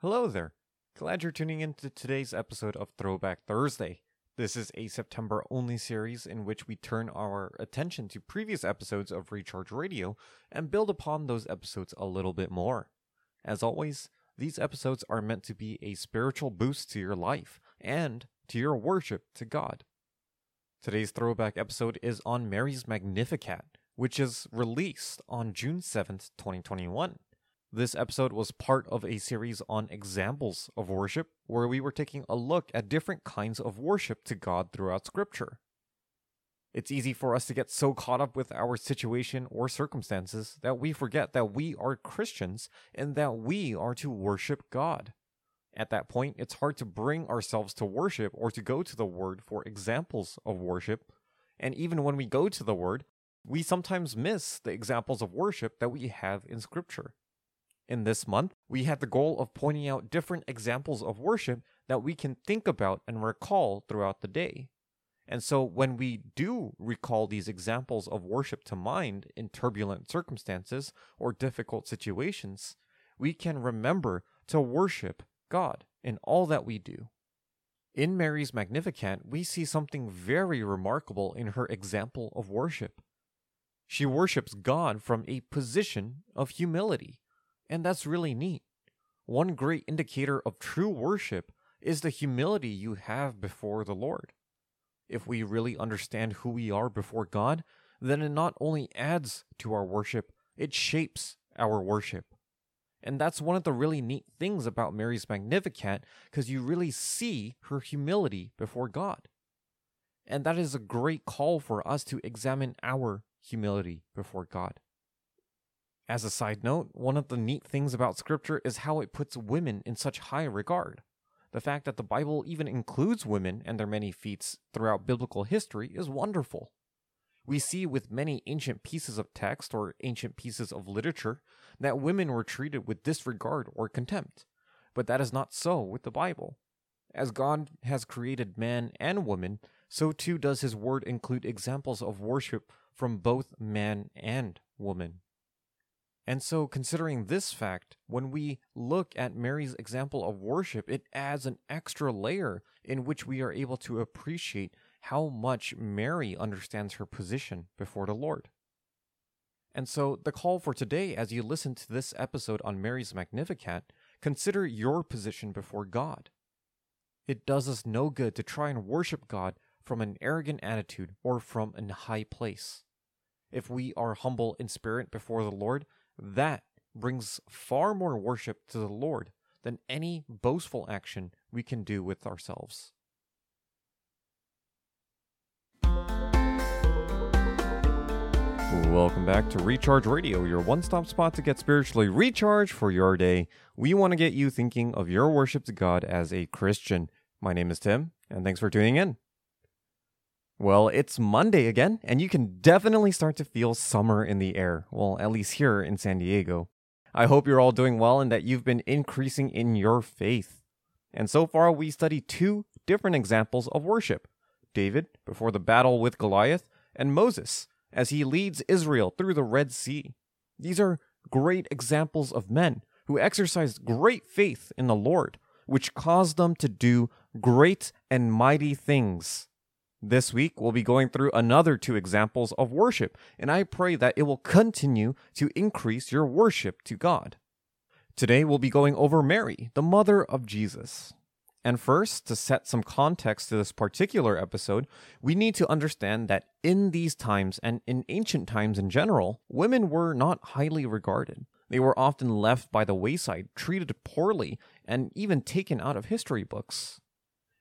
Hello there. Glad you're tuning in to today's episode of Throwback Thursday. This is a September only series in which we turn our attention to previous episodes of Recharge Radio and build upon those episodes a little bit more. As always, these episodes are meant to be a spiritual boost to your life and to your worship to God. Today's throwback episode is on Mary's Magnificat, which is released on June 7th, 2021. This episode was part of a series on examples of worship, where we were taking a look at different kinds of worship to God throughout Scripture. It's easy for us to get so caught up with our situation or circumstances that we forget that we are Christians and that we are to worship God. At that point, it's hard to bring ourselves to worship or to go to the Word for examples of worship. And even when we go to the Word, we sometimes miss the examples of worship that we have in Scripture. In this month, we had the goal of pointing out different examples of worship that we can think about and recall throughout the day. And so, when we do recall these examples of worship to mind in turbulent circumstances or difficult situations, we can remember to worship God in all that we do. In Mary's Magnificat, we see something very remarkable in her example of worship. She worships God from a position of humility, and that's really neat. One great indicator of true worship is the humility you have before the Lord. If we really understand who we are before God, then it not only adds to our worship, it shapes our worship. And that's one of the really neat things about Mary's Magnificat, because you really see her humility before God. And that is a great call for us to examine our humility before God. As a side note, one of the neat things about Scripture is how it puts women in such high regard. The fact that the Bible even includes women and their many feats throughout biblical history is wonderful. We see with many ancient pieces of text or ancient pieces of literature that women were treated with disregard or contempt. But that is not so with the Bible. As God has created man and woman, so too does his word include examples of worship from both man and woman. And so, considering this fact, when we look at Mary's example of worship, it adds an extra layer in which we are able to appreciate how much Mary understands her position before the Lord. And so, the call for today, as you listen to this episode on Mary's Magnificat, consider your position before God. It does us no good to try and worship God from an arrogant attitude or from a high place. If we are humble in spirit before the Lord, that brings far more worship to the Lord than any boastful action we can do with ourselves. Welcome back to Recharge Radio, your one stop spot to get spiritually recharged for your day. We want to get you thinking of your worship to God as a Christian. My name is Tim, and thanks for tuning in. Well, it's Monday again, and you can definitely start to feel summer in the air. Well, at least here in San Diego. I hope you're all doing well and that you've been increasing in your faith. And so far, we studied two different examples of worship David before the battle with Goliath, and Moses as he leads Israel through the Red Sea. These are great examples of men who exercised great faith in the Lord, which caused them to do great and mighty things. This week, we'll be going through another two examples of worship, and I pray that it will continue to increase your worship to God. Today, we'll be going over Mary, the mother of Jesus. And first, to set some context to this particular episode, we need to understand that in these times and in ancient times in general, women were not highly regarded. They were often left by the wayside, treated poorly, and even taken out of history books.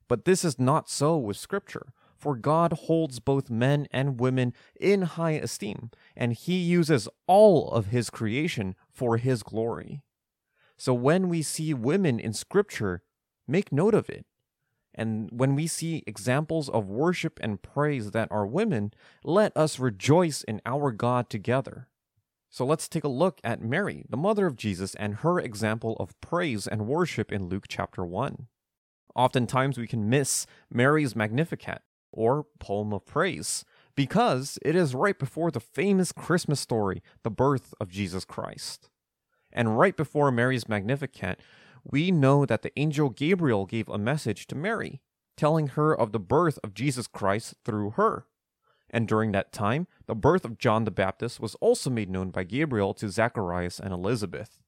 But this is not so with Scripture, for God holds both men and women in high esteem, and He uses all of His creation for His glory. So when we see women in Scripture, Make note of it. And when we see examples of worship and praise that are women, let us rejoice in our God together. So let's take a look at Mary, the mother of Jesus, and her example of praise and worship in Luke chapter 1. Oftentimes we can miss Mary's Magnificat, or poem of praise, because it is right before the famous Christmas story, the birth of Jesus Christ. And right before Mary's Magnificat, we know that the angel Gabriel gave a message to Mary, telling her of the birth of Jesus Christ through her. And during that time, the birth of John the Baptist was also made known by Gabriel to Zacharias and Elizabeth.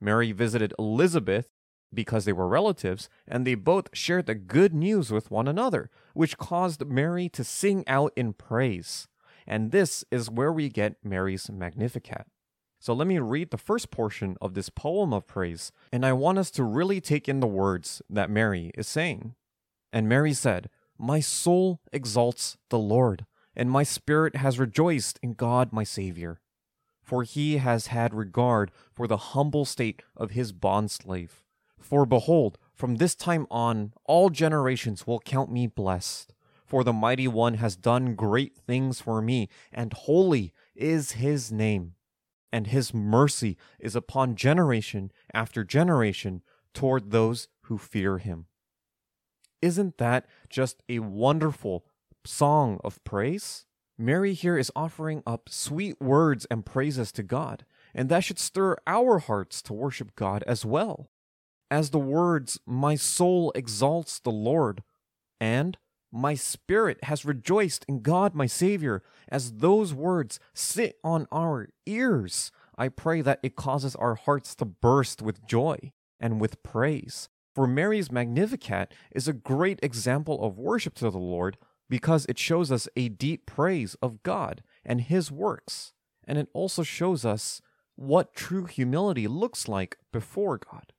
Mary visited Elizabeth because they were relatives, and they both shared the good news with one another, which caused Mary to sing out in praise. And this is where we get Mary's Magnificat. So let me read the first portion of this poem of praise, and I want us to really take in the words that Mary is saying. And Mary said, My soul exalts the Lord, and my spirit has rejoiced in God my Savior. For he has had regard for the humble state of his bondslave. For behold, from this time on, all generations will count me blessed. For the mighty one has done great things for me, and holy is his name. And his mercy is upon generation after generation toward those who fear him. Isn't that just a wonderful song of praise? Mary here is offering up sweet words and praises to God, and that should stir our hearts to worship God as well as the words, My soul exalts the Lord, and My spirit has rejoiced in God my Savior, as those words sit on our ears, I pray that it causes our hearts to burst with joy and with praise. For Mary's Magnificat is a great example of worship to the Lord because it shows us a deep praise of God and His works, and it also shows us what true humility looks like before God.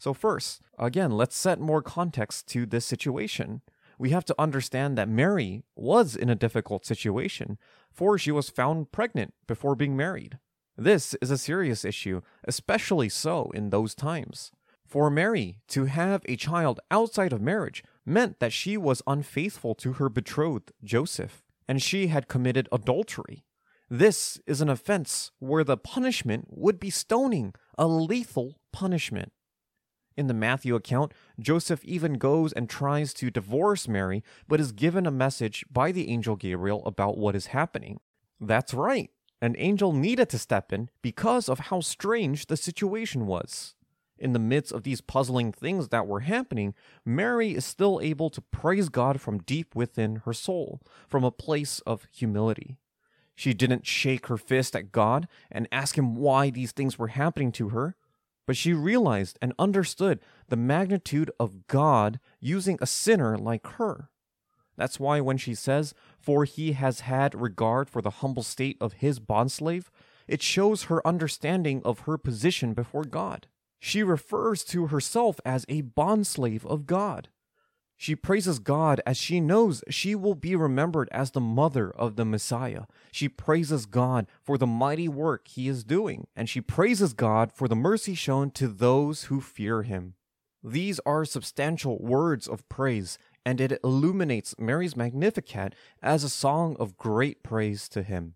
So, first, again, let's set more context to this situation. We have to understand that Mary was in a difficult situation, for she was found pregnant before being married. This is a serious issue, especially so in those times. For Mary to have a child outside of marriage meant that she was unfaithful to her betrothed, Joseph, and she had committed adultery. This is an offense where the punishment would be stoning, a lethal punishment. In the Matthew account, Joseph even goes and tries to divorce Mary, but is given a message by the angel Gabriel about what is happening. That's right, an angel needed to step in because of how strange the situation was. In the midst of these puzzling things that were happening, Mary is still able to praise God from deep within her soul, from a place of humility. She didn't shake her fist at God and ask him why these things were happening to her but she realized and understood the magnitude of God using a sinner like her. That's why when she says, For he has had regard for the humble state of his bondslave, it shows her understanding of her position before God. She refers to herself as a bondslave of God. She praises God as she knows she will be remembered as the mother of the Messiah. She praises God for the mighty work he is doing, and she praises God for the mercy shown to those who fear him. These are substantial words of praise, and it illuminates Mary's Magnificat as a song of great praise to him.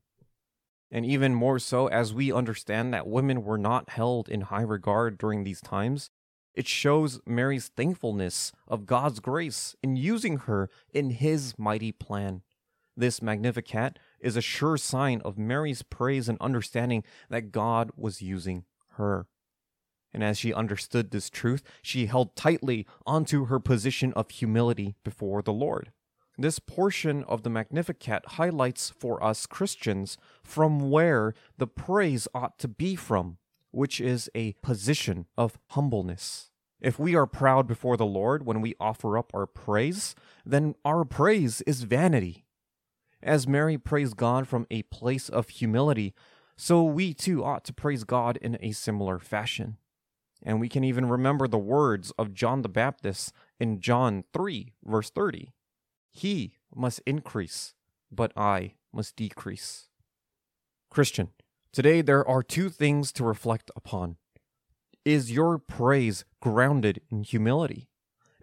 And even more so as we understand that women were not held in high regard during these times, it shows Mary's thankfulness of God's grace in using her in his mighty plan. This Magnificat is a sure sign of Mary's praise and understanding that God was using her. And as she understood this truth, she held tightly onto her position of humility before the Lord. This portion of the Magnificat highlights for us Christians from where the praise ought to be from which is a position of humbleness. If we are proud before the Lord when we offer up our praise, then our praise is vanity. As Mary praised God from a place of humility, so we too ought to praise God in a similar fashion. And we can even remember the words of John the Baptist in John 3, verse 30. He must increase, but I must decrease. Christian, Today, there are two things to reflect upon. Is your praise grounded in humility?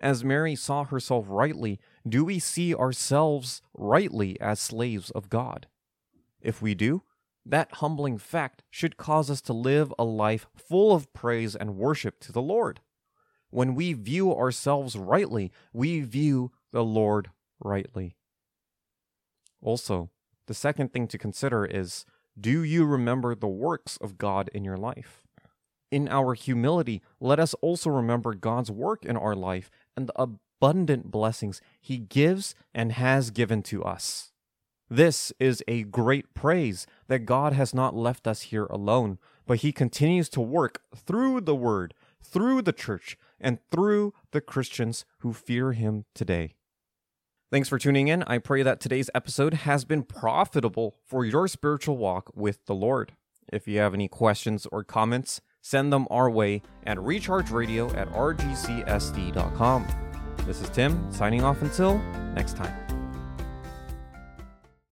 As Mary saw herself rightly, do we see ourselves rightly as slaves of God? If we do, that humbling fact should cause us to live a life full of praise and worship to the Lord. When we view ourselves rightly, we view the Lord rightly. Also, the second thing to consider is do you remember the works of God in your life? In our humility, let us also remember God's work in our life and the abundant blessings He gives and has given to us. This is a great praise that God has not left us here alone, but He continues to work through the Word, through the church, and through the Christians who fear Him today. Thanks for tuning in. I pray that today's episode has been profitable for your spiritual walk with the Lord. If you have any questions or comments, send them our way at rechargeradio at rgcsd.com. This is Tim, signing off until next time.